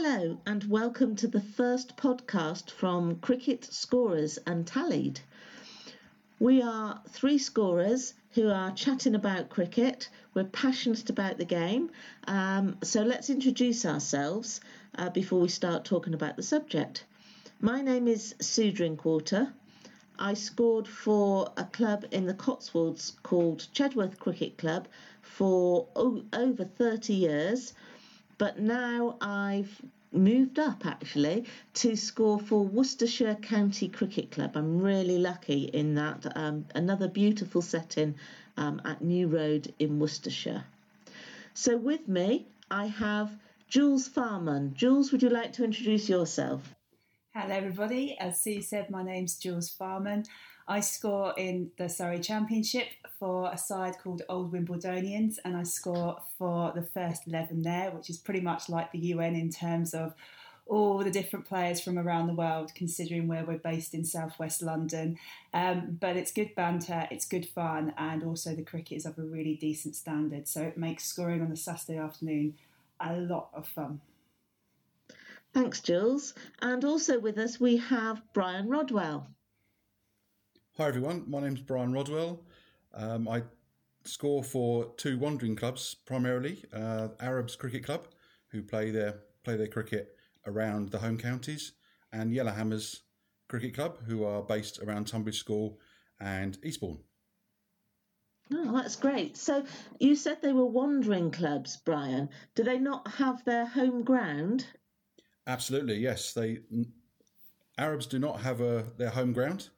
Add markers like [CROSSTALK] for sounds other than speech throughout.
Hello, and welcome to the first podcast from Cricket Scorers Untallied. We are three scorers who are chatting about cricket. We're passionate about the game. Um, so let's introduce ourselves uh, before we start talking about the subject. My name is Sue Drinkwater. I scored for a club in the Cotswolds called Chedworth Cricket Club for o- over 30 years, but now I've moved up actually to score for Worcestershire County Cricket Club. I'm really lucky in that. Um, another beautiful setting um, at New Road in Worcestershire. So with me, I have Jules Farman. Jules, would you like to introduce yourself? Hello, everybody. As Sue said, my name's Jules Farman. I score in the Surrey Championship for a side called Old Wimbledonians, and I score for the first 11 there, which is pretty much like the UN in terms of all the different players from around the world, considering where we're based in southwest London. Um, but it's good banter, it's good fun, and also the cricket is of a really decent standard. So it makes scoring on a Saturday afternoon a lot of fun. Thanks, Jules. And also with us, we have Brian Rodwell. Hi everyone, my name's Brian Rodwell. Um, I score for two wandering clubs primarily, uh, Arabs Cricket Club, who play their play their cricket around the home counties, and Yellowhammers Cricket Club, who are based around Tonbridge School and Eastbourne. Oh, that's great. So you said they were wandering clubs, Brian. Do they not have their home ground? Absolutely, yes. They Arabs do not have a, their home ground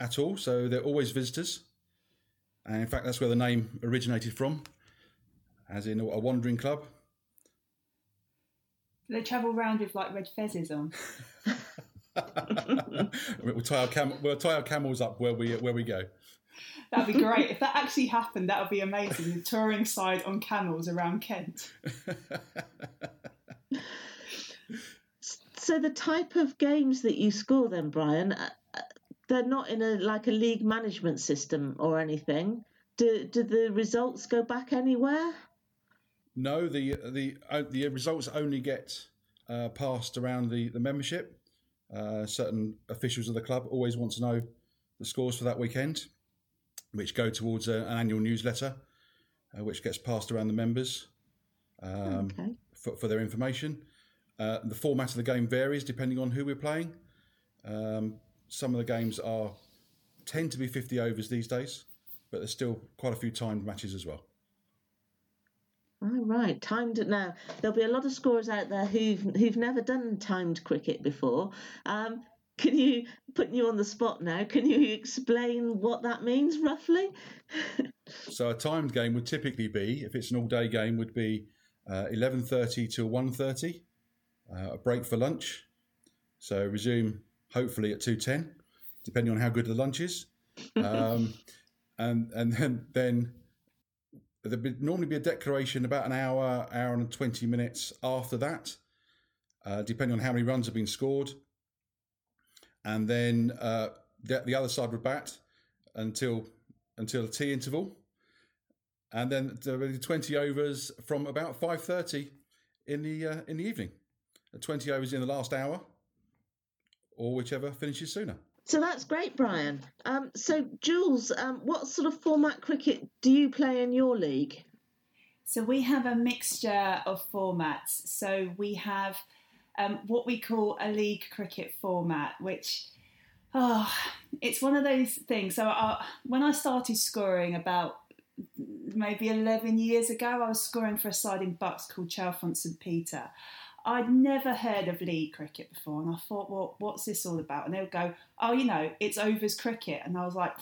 at all, so they're always visitors. And in fact, that's where the name originated from, as in a wandering club. They travel around with like red fezzes on. [LAUGHS] we'll tie our cam- we'll tie our camels up where we where we go. That'd be great if that actually happened. That would be amazing. The touring side on camels around Kent. [LAUGHS] so the type of games that you score, then, Brian, uh, they're not in a like a league management system or anything. Do do the results go back anywhere? No, the the uh, the results only get uh, passed around the the membership. Uh, certain officials of the club always want to know the scores for that weekend, which go towards a, an annual newsletter, uh, which gets passed around the members um, okay. for, for, their information. Uh, the format of the game varies depending on who we're playing. Um, some of the games are tend to be 50 overs these days, but there's still quite a few timed matches as well. All right, timed it now. There'll be a lot of scorers out there who've who've never done timed cricket before. Um, can you put you on the spot now? Can you explain what that means roughly? [LAUGHS] so a timed game would typically be, if it's an all-day game, would be uh, 11:30 till 1:30, uh, a break for lunch. So resume hopefully at 2:10, depending on how good the lunch is, um, [LAUGHS] and and then then There'd normally be a declaration about an hour, hour and 20 minutes after that, uh, depending on how many runs have been scored. And then uh, the, the, other side would bat until until a tea interval. And then there be 20 overs from about 5.30 in the, uh, in the evening. 20 overs in the last hour or whichever finishes sooner. So that's great, Brian. Um, so, Jules, um, what sort of format cricket do you play in your league? So, we have a mixture of formats. So, we have um, what we call a league cricket format, which oh, it's one of those things. So, uh, when I started scoring about maybe 11 years ago, I was scoring for a side in Bucks called Chalfont St Peter. I'd never heard of league cricket before, and I thought, well, what's this all about? And they would go, oh, you know, it's overs cricket, and I was like,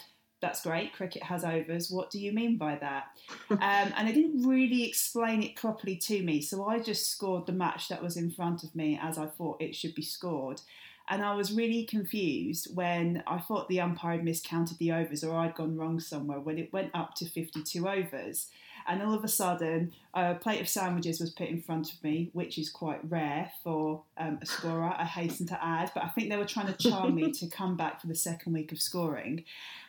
that's great. Cricket has overs. What do you mean by that? um, and they didn't really explain it properly to me, so I just scored the match that was in front of me as I thought it should be scored. And I was really confused when I thought the umpire had miscounted the overs or I'd gone wrong somewhere when it went up to 52 overs. And all of a sudden, a plate of sandwiches was put in front of me, which is quite rare for um, a scorer, I hasten to add. But I think they were trying to charm me to come back for the second week of scoring.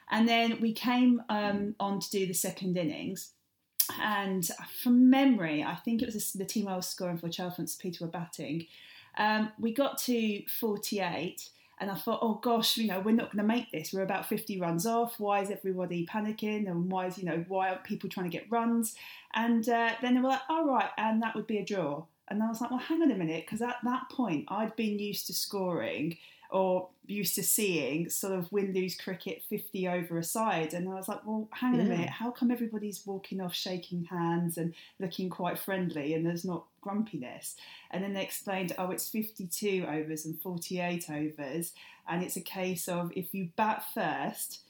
And then we came um, on to do the second innings. And from memory, I think it was the team I was scoring for, Chalfont Peter were batting Um, we got to 48 and I thought, oh gosh, you know, we're not going to make this. We're about 50 runs off. Why is everybody panicking? And why is, you know, why aren't people trying to get runs? And uh, then they were like, all right, and that would be a draw. And I was like, well, hang on a minute, because at that point I'd been used to scoring or used to seeing sort of win lose cricket 50 over a side. And I was like, well, hang on yeah. a minute, how come everybody's walking off shaking hands and looking quite friendly and there's not grumpiness? And then they explained, oh, it's 52 overs and 48 overs. And it's a case of if you bat first,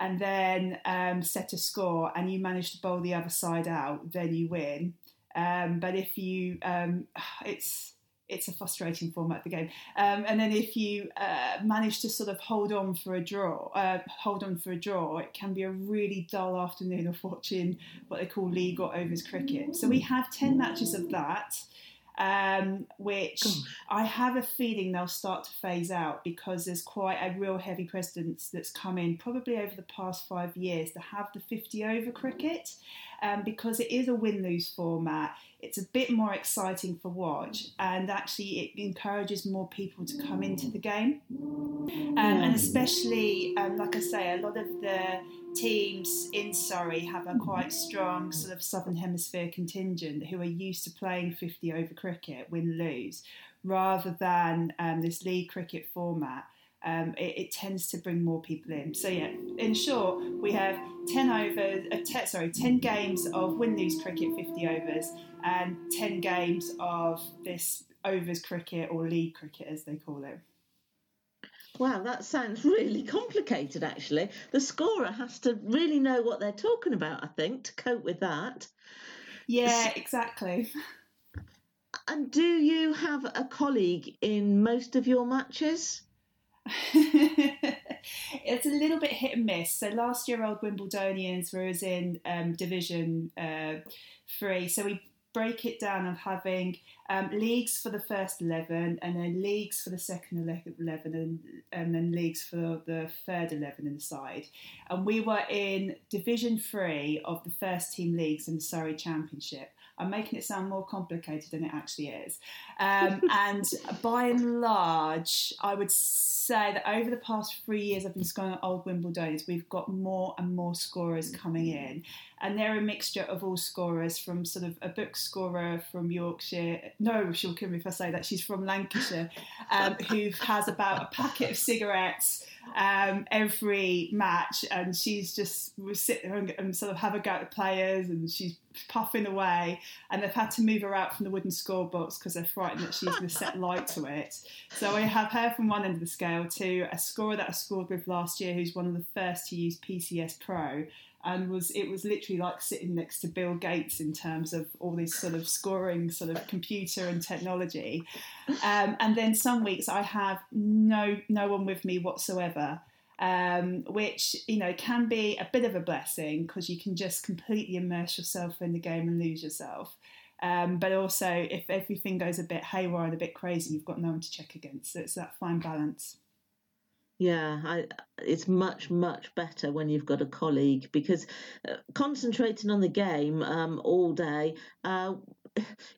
and then um, set a score and you manage to bowl the other side out, then you win. Um, but if you, um, [SIGHS] it's it's a frustrating format of the game. Um, and then if you uh, manage to sort of hold on for a draw, uh, hold on for a draw, it can be a really dull afternoon of watching what they call league or overs cricket. So we have ten matches of that. Um, which I have a feeling they'll start to phase out because there's quite a real heavy precedence that's come in probably over the past five years to have the 50 over cricket um, because it is a win lose format. It's a bit more exciting for watch, and actually, it encourages more people to come into the game. Um, and especially, um, like I say, a lot of the teams in Surrey have a quite strong sort of Southern Hemisphere contingent who are used to playing 50 over cricket, win lose, rather than um, this league cricket format um, it, it, tends to bring more people in. So yeah, in short, we have ten overs, uh, sorry, ten games of win lose cricket, fifty overs, and ten games of this overs cricket or league cricket as they call it. Wow, that sounds [LAUGHS] really complicated actually. The scorer has to really know what they're talking about, I think, to cope with that. Yeah, exactly. And do you have a colleague in most of your matches? [LAUGHS] it's a little bit hit and miss. So last year, Old Wimbledonians was in um, Division uh, Three, so we break it down of having um, leagues for the first 11 and then leagues for the second 11 and, and then leagues for the third 11 in the side. And we were in Division 3 of the first team leagues in the Surrey Championship. I'm making it sound more complicated than it actually is. Um, [LAUGHS] and by and large, I would say that over the past three years I've been scoring at Old Wimbledonians, we've got more and more scorers coming in. And they're a mixture of all scorers from sort of a book scorer from Yorkshire. No, she'll kill me if I say that. She's from Lancashire, um, [LAUGHS] who has about a packet of cigarettes um, every match, and she's just we sit there and, and, sort of have a go at the players, and she's puffing away, and they've had to move her out from the wooden scorebox because they're frightened that she's going to set light to it. So I have her from one end of the scale to a scorer that I scored with last year, who's one of the first to use PCS Pro, and was it was literally like sitting next to Bill Gates in terms of all this sort of scoring sort of computer and technology. Um, and then some weeks I have no no one with me whatsoever. Um, which you know can be a bit of a blessing because you can just completely immerse yourself in the game and lose yourself. Um, but also, if everything goes a bit haywire and a bit crazy, you've got no one to check against. So it's that fine balance. Yeah, I, it's much much better when you've got a colleague because uh, concentrating on the game um, all day. Uh,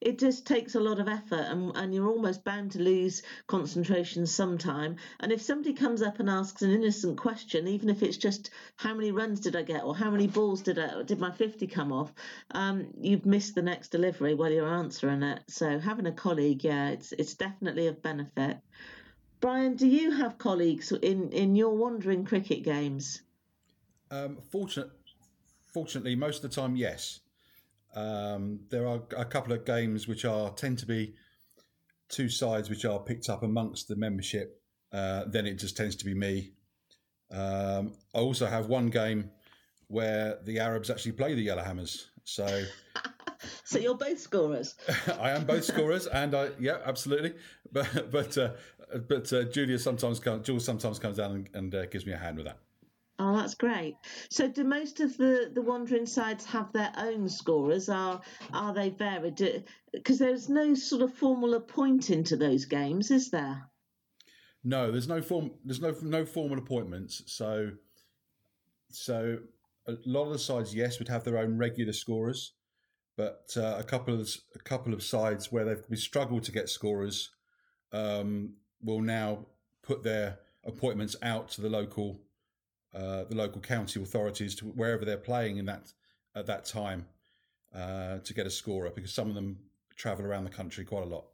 it just takes a lot of effort and, and you're almost bound to lose concentration sometime. And if somebody comes up and asks an innocent question even if it's just how many runs did i get? or how many balls did i did my 50 come off? um, you've missed the next delivery while you're answering it. So having a colleague yeah it's it's definitely of benefit Brian, do you have colleagues in, in your wandering cricket games? Um, fortunate, fortunately, most of the time, yes. Um, there are a couple of games which are tend to be two sides which are picked up amongst the membership. Uh, then it just tends to be me. Um, I also have one game where the Arabs actually play the Yellowhammers. So so you're both scorers. [LAUGHS] I am both scorers, and I yeah, absolutely. [LAUGHS] But but uh, but uh, Julia sometimes comes, Jules sometimes comes down and, and uh, gives me a hand with that. Oh, that's great. So, do most of the, the wandering sides have their own scorers? Are are they varied? Because there's no sort of formal appointing to those games, is there? No, there's no form. There's no no formal appointments. So, so a lot of the sides, yes, would have their own regular scorers, but uh, a couple of a couple of sides where they've struggled to get scorers um, will now put their appointments out to the local uh, the local county authorities to wherever they're playing in that at that time uh, to get a scorer because some of them travel around the country quite a lot.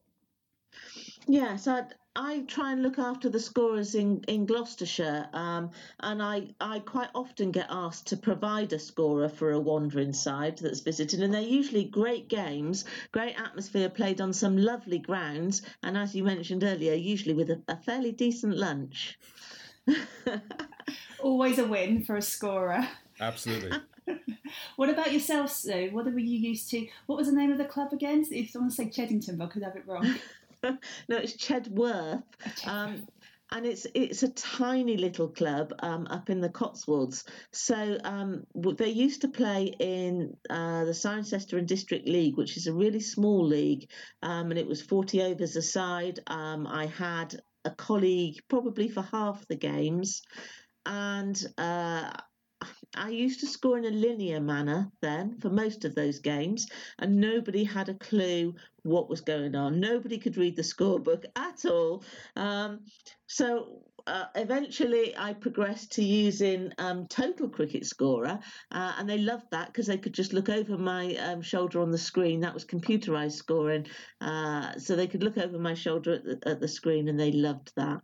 Yes, I, I try and look after the scorers in, in Gloucestershire, um, and I, I quite often get asked to provide a scorer for a wandering side that's visited, and they're usually great games, great atmosphere, played on some lovely grounds, and as you mentioned earlier, usually with a, a fairly decent lunch. [LAUGHS] Always a win for a scorer. Absolutely. [LAUGHS] what about yourself, Sue? What were you used to? What was the name of the club again? If someone say Cheddington, but I could have it wrong. [LAUGHS] no, it's Chedworth. Um, and it's it's a tiny little club um, up in the Cotswolds. So um, they used to play in uh, the Cirencester and District League, which is a really small league, um, and it was forty overs a side. Um, I had a colleague probably for half the games, and uh, I used to score in a linear manner then for most of those games, and nobody had a clue what was going on. Nobody could read the scorebook [LAUGHS] at all. Um, so uh, eventually, I progressed to using um, Total Cricket Scorer, uh, and they loved that because they could just look over my um, shoulder on the screen. That was computerized scoring, uh, so they could look over my shoulder at the, at the screen, and they loved that.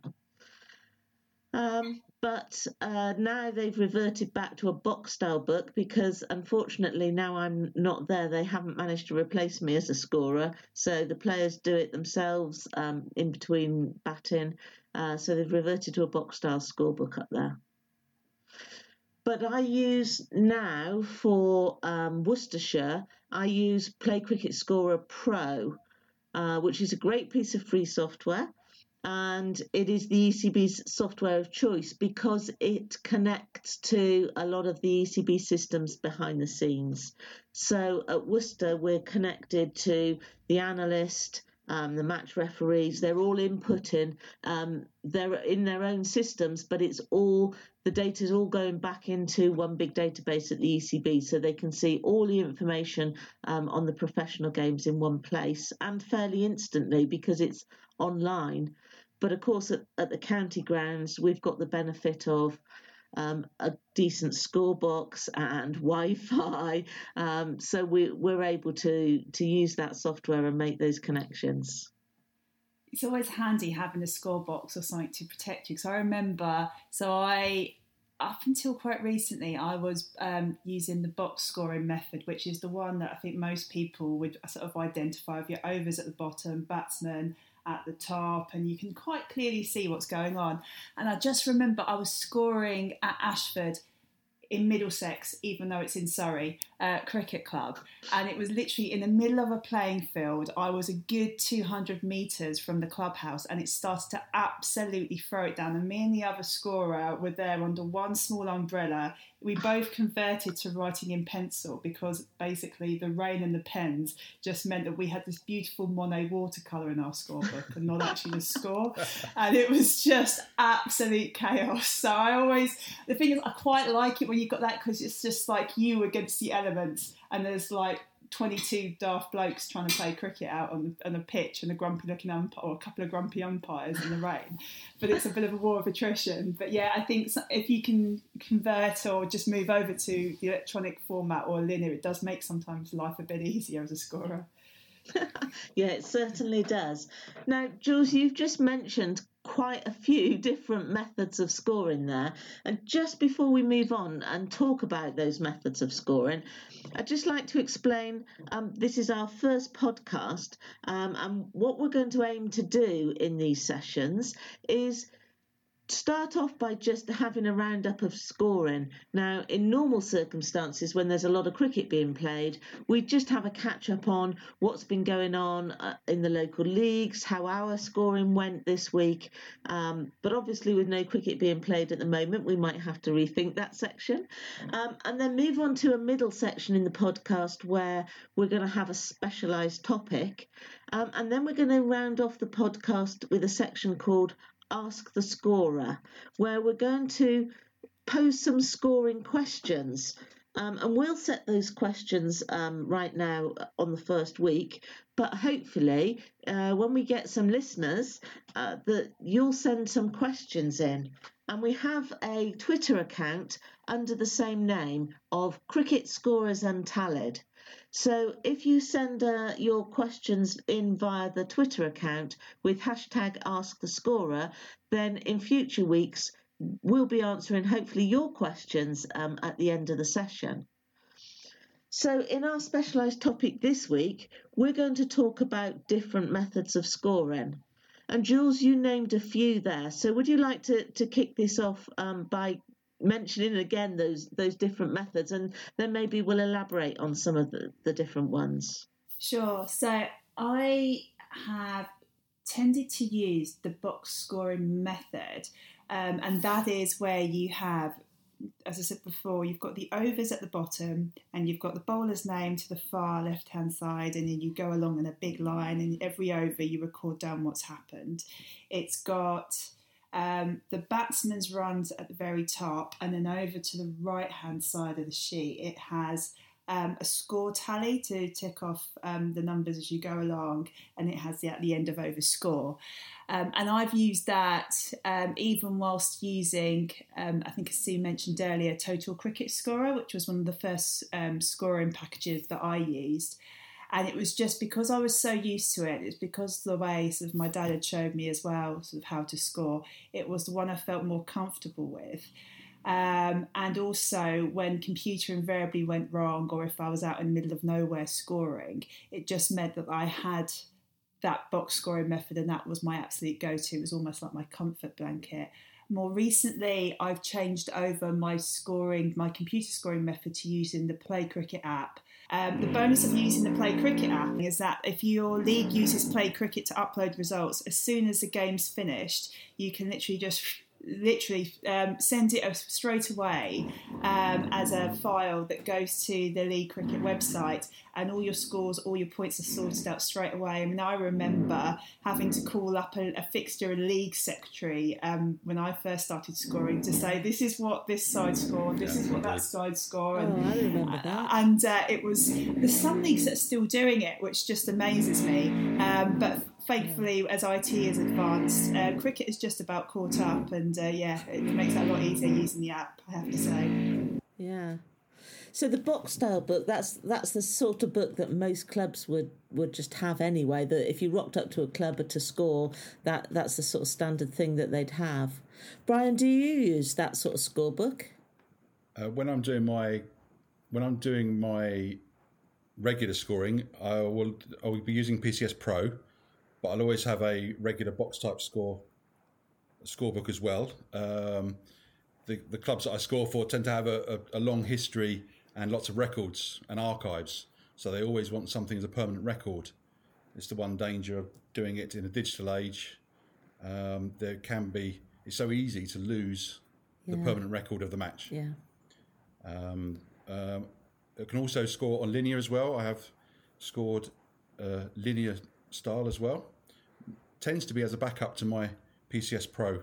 Um, but uh, now they've reverted back to a box style book because unfortunately now I'm not there. They haven't managed to replace me as a scorer, so the players do it themselves um, in between batting. Uh, so they've reverted to a box style scorebook up there. But I use now for um, Worcestershire, I use Play Cricket Scorer Pro, uh, which is a great piece of free software and it is the ECB's software of choice because it connects to a lot of the ECB systems behind the scenes. So at Worcester, we're connected to the analyst, um, the match referees. They're all inputting. Um, they're in their own systems, but it's all the data is all going back into one big database at the ECB, so they can see all the information um, on the professional games in one place and fairly instantly because it's online. But of course, at, at the county grounds, we've got the benefit of um, a decent score box and [LAUGHS] Wi-Fi, um, so we, we're able to to use that software and make those connections. It's always handy having a score box or something to protect you. Because I remember, so I up until quite recently, I was um, using the box scoring method, which is the one that I think most people would sort of identify with your overs at the bottom, batsman at the top, and you can quite clearly see what's going on. And I just remember I was scoring at Ashford in Middlesex, even though it's in Surrey, uh, cricket club. And it was literally in the middle of a playing field. I was a good 200 metres from the clubhouse and it started to absolutely throw it down. And me and the other scorer were there under one small umbrella. We both converted to writing in pencil because basically the rain and the pens just meant that we had this beautiful Monet watercolour in our scorebook and not actually the score. [LAUGHS] And it was just absolute chaos. So I always, the thing is, I quite like it when you've got that because it's just like you against the elements and there's like 22 daft blokes trying to play cricket out on the, on the pitch and a grumpy looking umpire or a couple of grumpy umpires in the rain. But it's a bit of a war of attrition. But yeah, I think if you can convert or just move over to the electronic format or linear, it does make sometimes life a bit easier as a scorer. [LAUGHS] yeah, it certainly does. Now, Jules, you've just mentioned quite a few [LAUGHS] different methods of scoring there. And just before we move on and talk about those methods of scoring, I'd just like to explain um, this is our first podcast, um, and what we're going to aim to do in these sessions is start off by just having a roundup of scoring. Now, in normal circumstances, when there's a lot of cricket being played, we just have a catch up on what's been going on uh, in the local leagues, how our scoring went this week. Um, but obviously, with no cricket being played at the moment, we might have to rethink that section. Um, and then move on to a middle section in the podcast where we're going to have a specialised topic. Um, and then we're going to round off the podcast with a section called Ask the Scorer, where we're going to pose some scoring questions. Um, and we'll set those questions um, right now on the first week. But hopefully, uh, when we get some listeners, uh, that you'll send some questions in. And we have a Twitter account under the same name of Cricket Scorers Untallied. So if you send uh, your questions in via the Twitter account with hashtag Ask the Scorer, then in future weeks we'll be answering hopefully your questions um, at the end of the session. So, in our specialised topic this week, we're going to talk about different methods of scoring. And Jules, you named a few there. So, would you like to, to kick this off um, by mentioning again those those different methods, and then maybe we'll elaborate on some of the, the different ones? Sure. So, I have tended to use the box scoring method um, and that is where you have, as I said before, you've got the overs at the bottom and you've got the bowler's name to the far left hand side, and then you go along in a big line, and every over you record down what's happened. It's got um, the batsman's runs at the very top, and then over to the right hand side of the sheet, it has um, a score tally to tick off um, the numbers as you go along, and it has the at the end of over score. Um, and I've used that um, even whilst using, um, I think as Sue mentioned earlier, Total Cricket Scorer, which was one of the first um, scoring packages that I used. And it was just because I was so used to it, it's because the way sort of my dad had showed me as well, sort of how to score, it was the one I felt more comfortable with. Um, and also when computer invariably went wrong or if I was out in the middle of nowhere scoring, it just meant that I had that box scoring method and that was my absolute go-to. It was almost like my comfort blanket. More recently, I've changed over my scoring, my computer scoring method to using the Play Cricket app. Um, the bonus of using the Play Cricket app is that if your league uses Play Cricket to upload results, as soon as the game's finished, you can literally just literally um, send it straight away um, as a file that goes to the League Cricket website, and all your scores, all your points are sorted out straight away. I mean, I remember having to call up a, a fixture and league secretary um, when I first started scoring to say, "This is what this side scored, this is what that side scored." And, oh, I remember that. And uh, it was there's some leagues that are still doing it, which just amazes me. Um, but thankfully, as IT is advanced, uh, cricket is just about caught up, and uh, yeah, it makes that a lot easier using the app. I have to say. Yeah. So the box style book, that's that's the sort of book that most clubs would, would just have anyway. That if you rocked up to a club or to score, that that's the sort of standard thing that they'd have. Brian, do you use that sort of score book? Uh, when I'm doing my when I'm doing my regular scoring, I will I will be using PCS Pro but I'll always have a regular box type score scorebook as well. Um, the, the clubs that I score for tend to have a, a, a, long history and lots of records and archives, so they always want something as a permanent record. It's the one danger of doing it in a digital age. Um, there can be it's so easy to lose yeah. the permanent record of the match. Yeah. Um, um, I can also score on linear as well. I have scored uh, linear style as well tends to be as a backup to my PCS Pro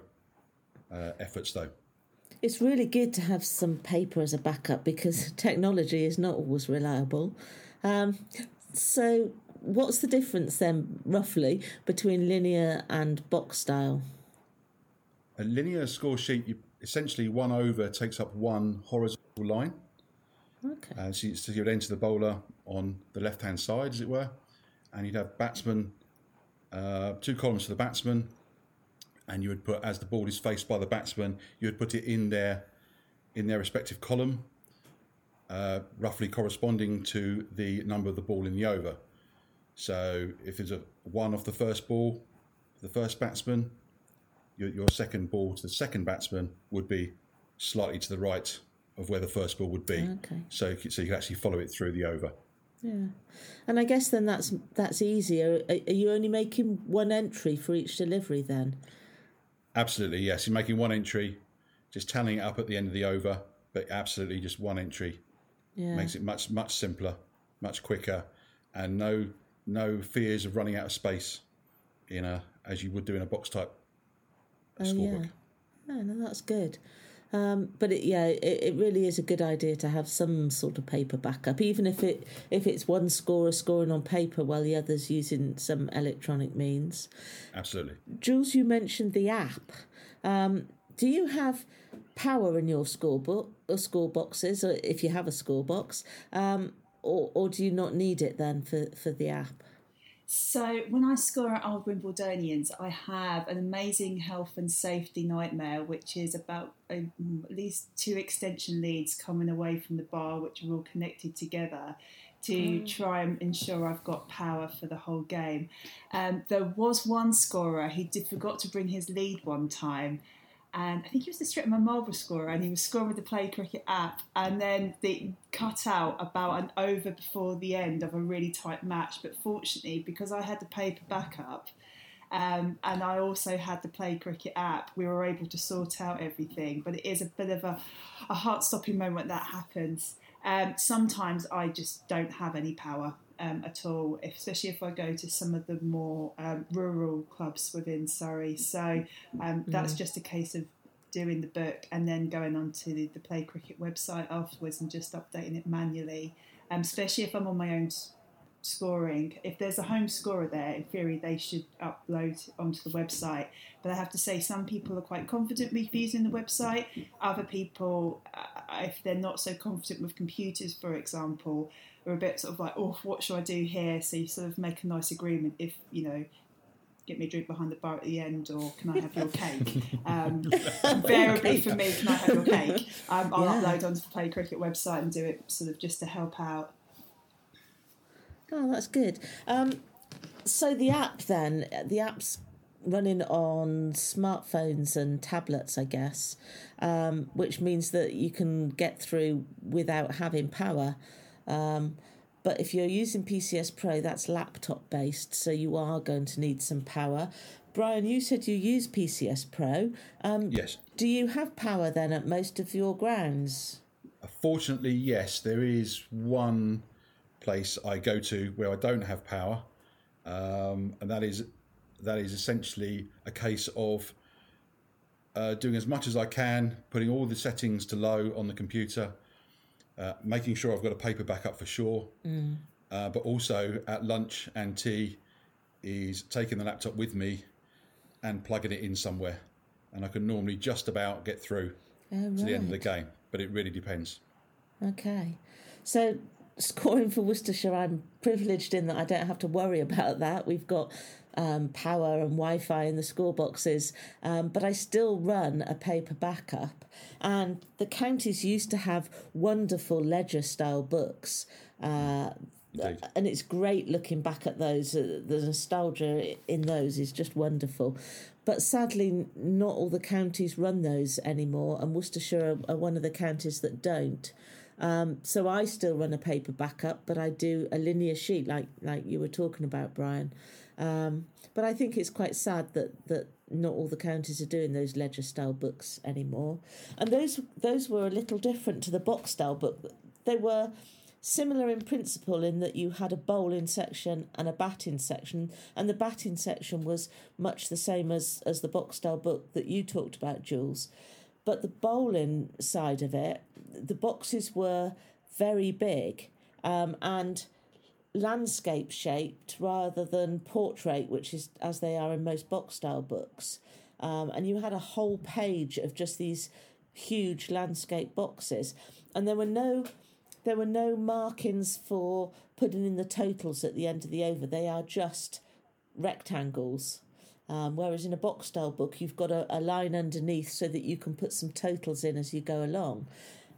uh, efforts, though. It's really good to have some paper as a backup because [LAUGHS] technology is not always reliable. Um, so, what's the difference then, roughly, between linear and box style? A linear score sheet, you, essentially one over takes up one horizontal line. Okay. Uh, so, you, so you'd enter the bowler on the left hand side, as it were, and you'd have batsman uh, two columns for the batsman, and you would put as the ball is faced by the batsman, you would put it in their in their respective column, uh, roughly corresponding to the number of the ball in the over. So if there's a one off the first ball, the first batsman, your, your second ball to the second batsman would be slightly to the right of where the first ball would be. Okay. So so you can actually follow it through the over. Yeah, and I guess then that's that's easier. Are, are you only making one entry for each delivery then? Absolutely, yes. You're making one entry, just tallying it up at the end of the over, but absolutely just one entry. Yeah. Makes it much much simpler, much quicker, and no no fears of running out of space in a as you would do in a box type oh, scorebook. Yeah. No, no, that's good. Um, but it, yeah, it, it really is a good idea to have some sort of paper backup, even if it if it's one scorer scoring on paper while the other's using some electronic means. Absolutely. Jules, you mentioned the app. Um, do you have power in your scorebook or score boxes, or if you have a score box, um, or or do you not need it then for for the app? So when I score at Old Wimbledonians, I have an amazing health and safety nightmare, which is about a, at least two extension leads coming away from the bar, which are all connected together to mm. try and ensure I've got power for the whole game. Um, there was one scorer who did forgot to bring his lead one time, and I think he was the Streatham Marlborough scorer, and he was scoring with the Play Cricket app, and then they cut out about an over before the end of a really tight match. But fortunately, because I had the paper backup, um, and I also had the Play Cricket app, we were able to sort out everything. But it is a bit of a, a heart-stopping moment that happens. Um, sometimes I just don't have any power um, at all, especially if I go to some of the more um, rural clubs within Surrey. So um, that's mm. just a case of doing the book and then going onto the, the Play Cricket website afterwards and just updating it manually. Um, especially if I'm on my own scoring. If there's a home scorer there, in theory, they should upload onto the website. But I have to say, some people are quite confident with using the website. Other people, uh, if they're not so confident with computers, for example, are a bit sort of like, oh, what should I do here? So you sort of make a nice agreement if, you know, get me a drink behind the bar at the end, or can I have your [LAUGHS] cake? Um, invariably for me, can I have your cake? Um, I'll yeah. upload onto the Play Cricket website and do it sort of just to help out. Oh, that's good. Um, so the app then, the app's running on smartphones and tablets, I guess, um, which means that you can get through without having power. Um, but if you're using PCS Pro, that's laptop based, so you are going to need some power. Brian, you said you use PCS Pro. Um, yes. Do you have power then at most of your grounds? Fortunately, yes. There is one place I go to where I don't have power, um, and that is that is essentially a case of uh, doing as much as I can, putting all the settings to low on the computer, uh, making sure I've got a paper backup for sure, mm. uh, but also at lunch and tea is taking the laptop with me and plugging it in somewhere, and I can normally just about get through oh, right. to the end of the game, but it really depends. Okay, so scoring for Worcestershire, I'm privileged in that I don't have to worry about that. We've got um, power and Wi Fi in the school boxes, um, but I still run a paper backup. And the counties used to have wonderful ledger style books. Uh, and it's great looking back at those. Uh, the nostalgia in those is just wonderful. But sadly, not all the counties run those anymore, and Worcestershire are, are one of the counties that don't. Um, so I still run a paper backup, but I do a linear sheet like like you were talking about, Brian. Um, but I think it's quite sad that that not all the counties are doing those ledger style books anymore. And those those were a little different to the box style book. They were similar in principle in that you had a bowling section and a batting section, and the batting section was much the same as as the box style book that you talked about, Jules. But the bowling side of it, the boxes were very big um, and landscape shaped rather than portrait, which is as they are in most box style books. Um, and you had a whole page of just these huge landscape boxes, and there were no there were no markings for putting in the totals at the end of the over. They are just rectangles. Um, whereas in a box style book, you've got a, a line underneath so that you can put some totals in as you go along.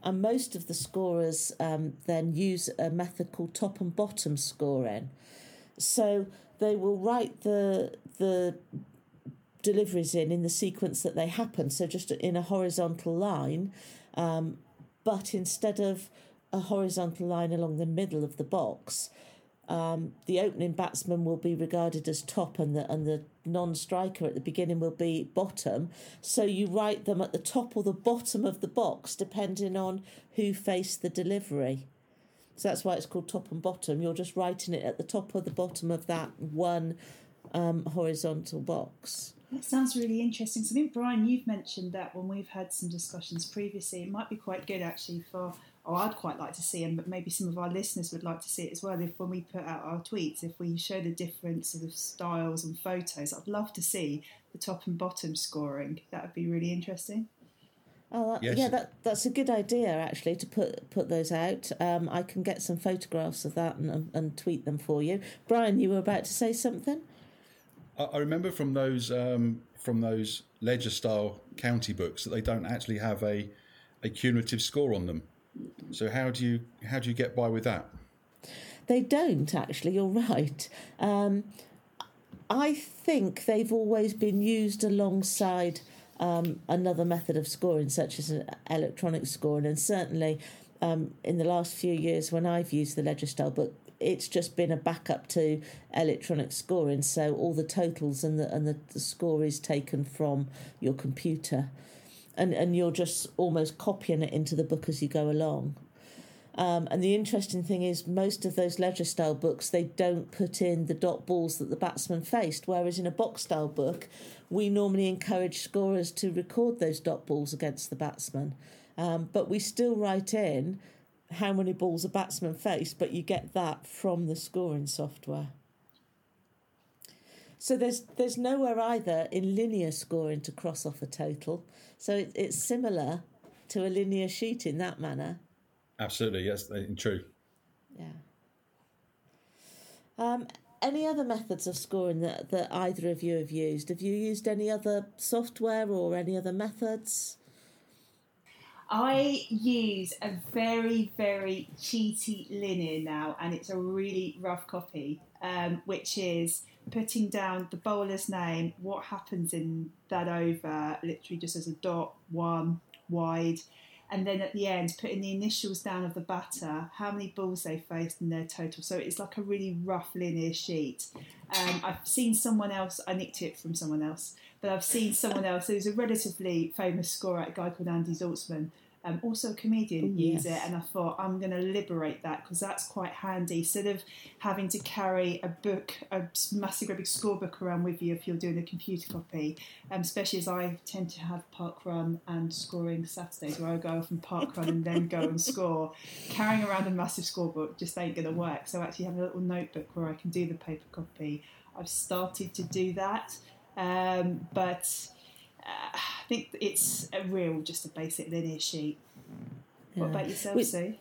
And most of the scorers um, then use a method called top and bottom scoring. So they will write the the deliveries in in the sequence that they happen. So just in a horizontal line, um, but instead of a horizontal line along the middle of the box, um, the opening batsman will be regarded as top and the and the non-striker at the beginning will be bottom. So you write them at the top or the bottom of the box depending on who faced the delivery. So that's why it's called top and bottom. You're just writing it at the top or the bottom of that one um, horizontal box. That sounds really interesting. So I think Brian, you've mentioned that when we've had some discussions previously, it might be quite good actually for. Oh, I'd quite like to see, and but maybe some of our listeners would like to see it as well. If when we put out our tweets, if we show the different sort of styles and photos, I'd love to see the top and bottom scoring. That would be really interesting. Oh, that, yes. yeah, that, that's a good idea actually to put put those out. Um, I can get some photographs of that and, and tweet them for you. Brian, you were about to say something. I remember from those um, from those ledger style county books that they don't actually have a a cumulative score on them. So how do you how do you get by with that? They don't actually. You're [LAUGHS] right. Um, I think they've always been used alongside um, another method of scoring, such as an electronic scoring, and certainly um, in the last few years when I've used the ledger style book, it's just been a backup to electronic scoring. So all the totals and the and the, the score is taken from your computer, and and you're just almost copying it into the book as you go along. Um, and the interesting thing is, most of those ledger style books they don't put in the dot balls that the batsman faced, whereas in a box style book, we normally encourage scorers to record those dot balls against the batsman. Um, but we still write in how many balls a batsman faced, but you get that from the scoring software. So there's there's nowhere either in linear scoring to cross off a total. So it, it's similar to a linear sheet in that manner. Absolutely, yes, true. Yeah. Um, any other methods of scoring that, that either of you have used? Have you used any other software or any other methods? I use a very, very cheaty linear now, and it's a really rough copy, um, which is putting down the bowler's name, what happens in that over, literally just as a dot, one, wide, and then at the end putting the initials down of the batter, how many balls they faced in their total. So it's like a really rough linear sheet. Um, I've seen someone else, I nicked it from someone else, but I've seen someone else who's a relatively famous scorer, a guy called Andy Zaltzman, um, also a comedian use it, and I thought I'm going to liberate that because that's quite handy. Instead of having to carry a book, a massive big score book around with you if you're doing a computer copy, um, especially as I tend to have park run and scoring Saturdays where I go off and park run and then go and score. [LAUGHS] Carrying around a massive scorebook just ain't going to work. So actually have a little notebook where I can do the paper copy. I've started to do that, um, but uh, I think it's a real, just a basic linear sheet. Yeah. What about yourself, we, Sue?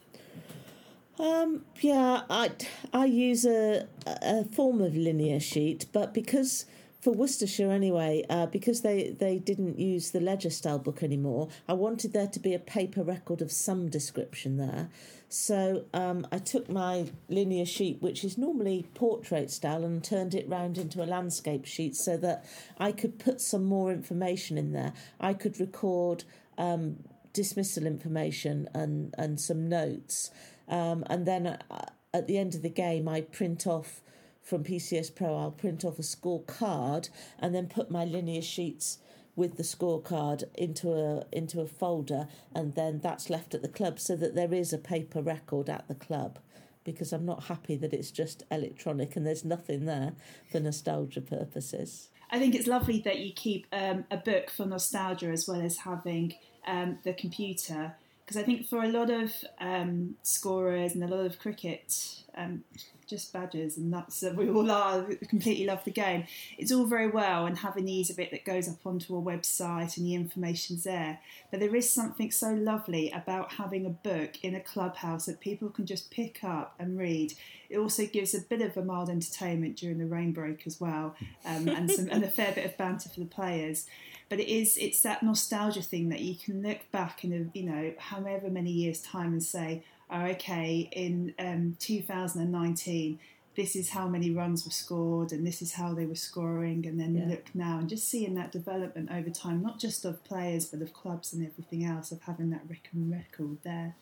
Um, yeah, I I use a a form of linear sheet, but because for Worcestershire anyway, uh, because they, they didn't use the ledger style book anymore, I wanted there to be a paper record of some description there. So um, I took my linear sheet, which is normally portrait style, and turned it round into a landscape sheet so that I could put some more information in there. I could record um, dismissal information and, and some notes. Um, and then uh, at the end of the game, I print off from PCS Pro, I'll print off a scorecard and then put my linear sheets with the scorecard into a into a folder and then that's left at the club so that there is a paper record at the club because I'm not happy that it's just electronic and there's nothing there for nostalgia purposes. I think it's lovely that you keep um, a book for nostalgia as well as having um, the computer because I think for a lot of um, scorers and a lot of cricket um, just badgers and that's that we all are completely love the game. It's all very well and having the ease of it that goes up onto a website and the information's there. But there is something so lovely about having a book in a clubhouse that people can just pick up and read. It also gives a bit of a mild entertainment during the rain break as well, um, and some and a fair bit of banter for the players but it is it's that nostalgia thing that you can look back in a you know however many years time and say oh, okay, in um, 2019, this is how many runs were scored and this is how they were scoring, and then yeah. look now and just seeing that development over time, not just of players but of clubs and everything else, of having that record record there.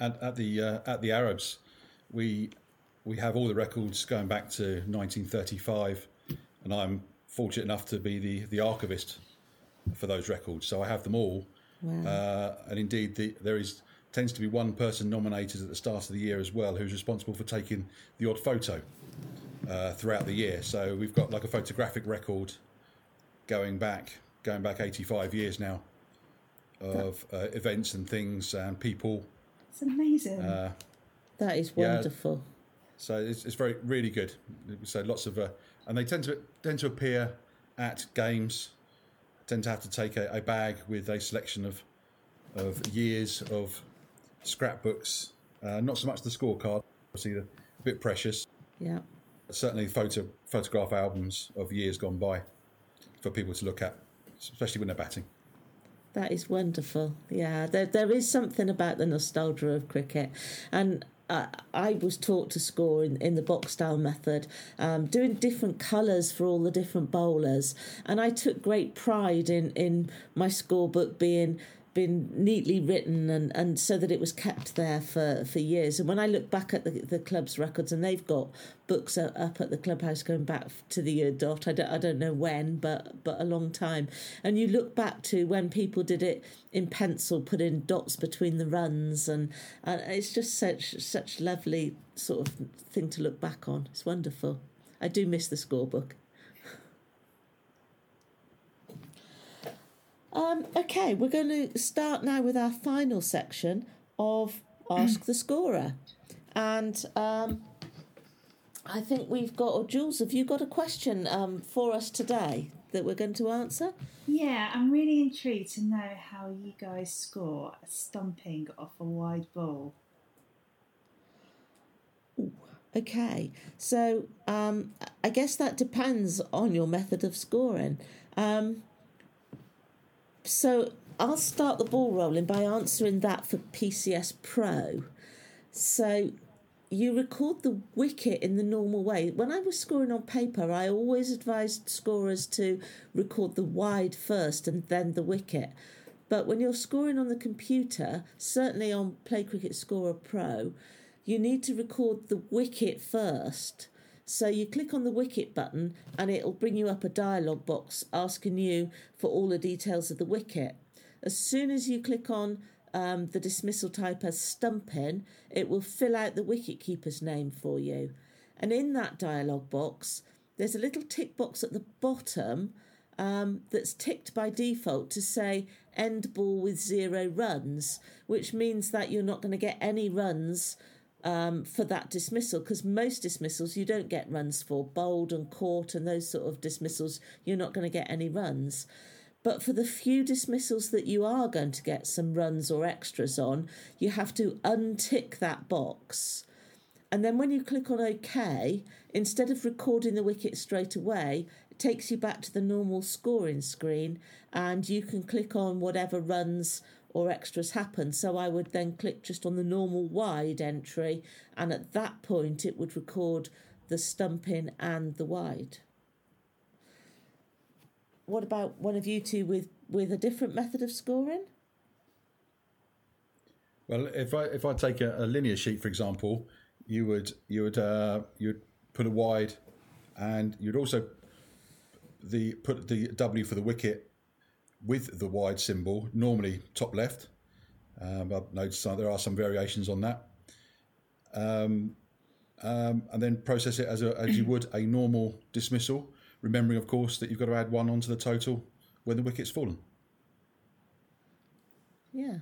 At, at the uh, at the Arabs, we we have all the records going back to 1935, and I'm fortunate enough to be the the archivist for those records, so I have them all. Wow. Uh, and indeed, the, there is tends to be one person nominated at the start of the year as well who's responsible for taking the odd photo uh, throughout the year. So we've got like a photographic record going back going back 85 years now of uh, events and things and people. It's amazing. Uh, That is Yeah. wonderful. so it's, it's very really good. So lots of uh, and they tend to tend to appear at games. Tend to have to take a, a bag with a selection of of years of scrapbooks. Uh, not so much the scorecard, obviously a bit precious. Yeah. certainly photo photograph albums of years gone by for people to look at, especially when they're batting. That is wonderful. Yeah, there there is something about the nostalgia of cricket, and I was taught to score in, in the box style method, um, doing different colours for all the different bowlers, and I took great pride in in my scorebook being been neatly written and, and so that it was kept there for, for years. And when I look back at the, the club's records, and they've got books up at the clubhouse going back to the year dot, I don't, I don't know when, but but a long time. And you look back to when people did it in pencil, put in dots between the runs, and, and it's just such such lovely sort of thing to look back on. It's wonderful. I do miss the scorebook. Um, okay, we're going to start now with our final section of Ask the Scorer. And um, I think we've got, or Jules, have you got a question um, for us today that we're going to answer? yeah, I'm really intrigued to know how you guys score a stumping off a wide ball. Okay, so um, I guess that depends on your method of scoring. Um, so I'll start the ball rolling by answering that for PCS Pro. So you record the wicket in the normal way. When I was scoring on paper, I always advised scorers to record the wide first and then the wicket. But when you're scoring on the computer, certainly on Play Cricket Scorer Pro, you need to record the wicket first. So you click on the wicket button and it'll bring you up a dialog box asking you for all the details of the wicket. As soon as you click on um, the dismissal type as stumping, it will fill out the wicket keeper's name for you. And in that dialog box, there's a little tick box at the bottom um, that's ticked by default to say end ball with zero runs, which means that you're not going to get any runs um, for that dismissal because most dismissals you don't get runs for. Bowled and caught and those sort of dismissals, you're not going to get any runs. But for the few dismissals that you are going to get some runs or extras on, you have to untick that box. And then when you click on OK, instead of recording the wicket straight away, it takes you back to the normal scoring screen and you can click on whatever runs or extras happen. So I would then click just on the normal wide entry, and at that point it would record the stumping and the wide. What about one of you two with, with a different method of scoring? Well, if I if I take a, a linear sheet, for example, you would you would uh, you'd put a wide, and you'd also the put the W for the wicket with the wide symbol, normally top left. Um, I've noticed that there are some variations on that. Um, um, and then process it as, a, as you would a normal dismissal, remembering, of course, that you've got to add one onto the total when the wicket's fallen. Yeah.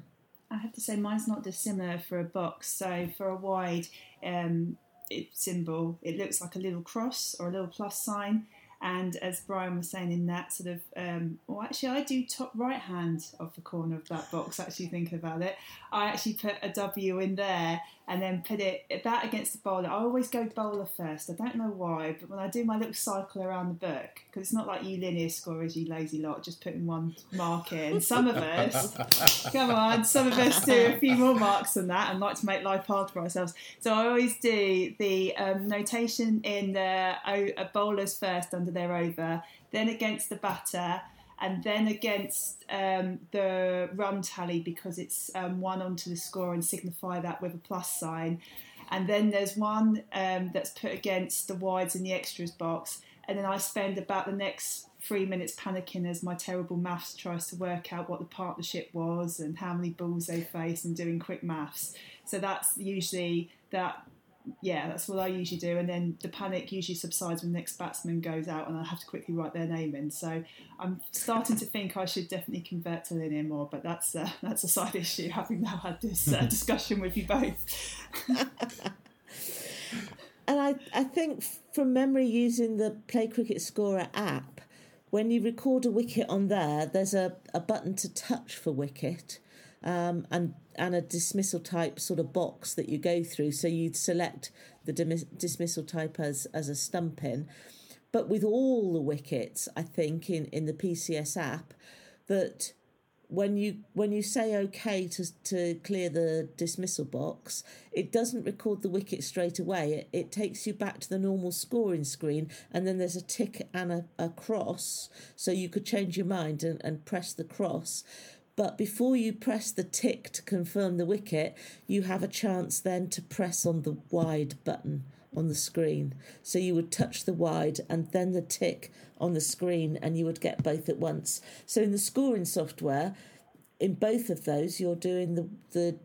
I have to say mine's not dissimilar for a box. So for a wide um, it, symbol, it looks like a little cross or a little plus sign. And as Brian was saying in that sort of, um, well, actually, I do top right hand of the corner of that box. Actually, thinking about it, I actually put a W in there and then put it that against the bowler. I always go bowler first. I don't know why, but when I do my little cycle around the book, because it's not like you linear scorers, you lazy lot, just putting one mark in. Some of us, [LAUGHS] come on, some of us do a few more marks than that and like to make life hard for ourselves. So I always do the um, notation in the uh, bowlers first under their over, then against the batter, and then against um, the run tally because it's um, one onto the score and signify that with a plus sign. And then there's one um, that's put against the wides in the extras box. And then I spend about the next three minutes panicking as my terrible maths tries to work out what the partnership was and how many balls they face and doing quick maths. So that's usually that yeah, that's what I usually do. And then the panic usually subsides when the next batsman goes out, and I have to quickly write their name in. So I'm starting to think I should definitely convert to linear more, but that's uh, [LAUGHS] that's a side issue. Having now had this uh, [LAUGHS] discussion with you both. [LAUGHS] and I I think from memory, using the Play Cricket Scorer app, when you record a wicket on there, there's a, a button to touch for wicket. Um, and and a dismissal type sort of box that you go through. So you'd select the dismissal type as as a stumping. But with all the wickets, I think in, in the PCS app, that when you when you say okay to to clear the dismissal box, it doesn't record the wicket straight away. It, it takes you back to the normal scoring screen, and then there's a tick and a, a cross, so you could change your mind and, and press the cross. But before you press the tick to confirm the wicket, you have a chance then to press on the wide button on the screen. So you would touch the wide and then the tick on the screen, and you would get both at once. So in the scoring software, in both of those, you're doing the, the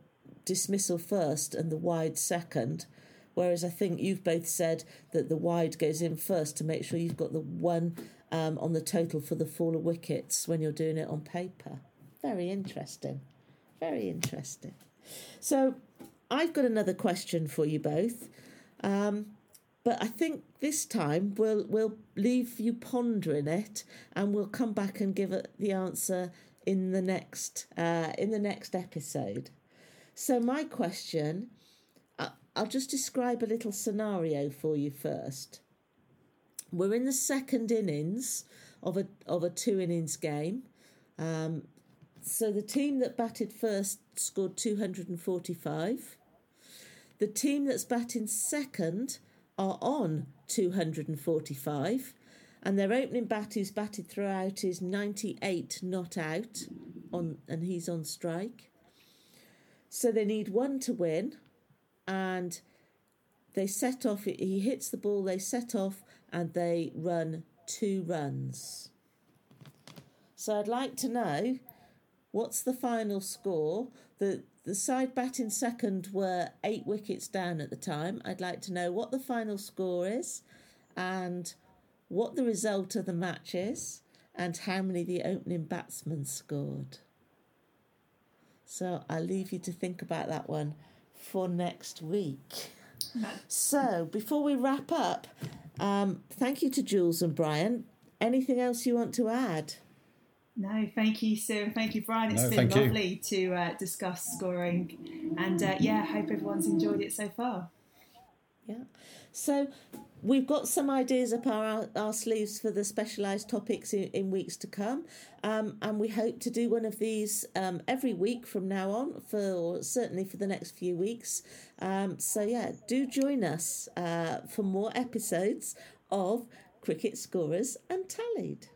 dismissal first and the wide second. Whereas I think you've both said that the wide goes in first to make sure you've got the one um, on the total for the fall of wickets when you're doing it on paper. Very interesting. Very interesting. So, I've got another question for you both. Um, but I think this time we'll we'll leave you pondering it, and we'll come back and give it the answer in the next uh, in the next episode. So my question, I'll just describe a little scenario for you first. We're in the second innings of a of a two innings game. Um, so the team that batted first scored 245. The team that's batting second are on 245. And their opening bat who's batted throughout is 98 not out on and he's on strike. So they need one to win and they set off he hits the ball, they set off and they run two runs. So I'd like to know What's the final score? The the side batting second were eight wickets down at the time. I'd like to know what the final score is and what the result of the match is and how many the opening batsmen scored. So I'll leave you to think about that one for next week. So before we wrap up, um, thank you to Jules and Brian. Anything else you want to add? No, thank you, Sue. Thank you, Brian. It's no, been lovely you. to uh, discuss scoring, and uh, yeah, hope everyone's enjoyed it so far. Yeah. So we've got some ideas up our, our sleeves for the specialised topics in, in, weeks to come, um, and we hope to do one of these um, every week from now on, for certainly for the next few weeks. Um, so yeah, do join us uh, for more episodes of Cricket Scorers Untallied.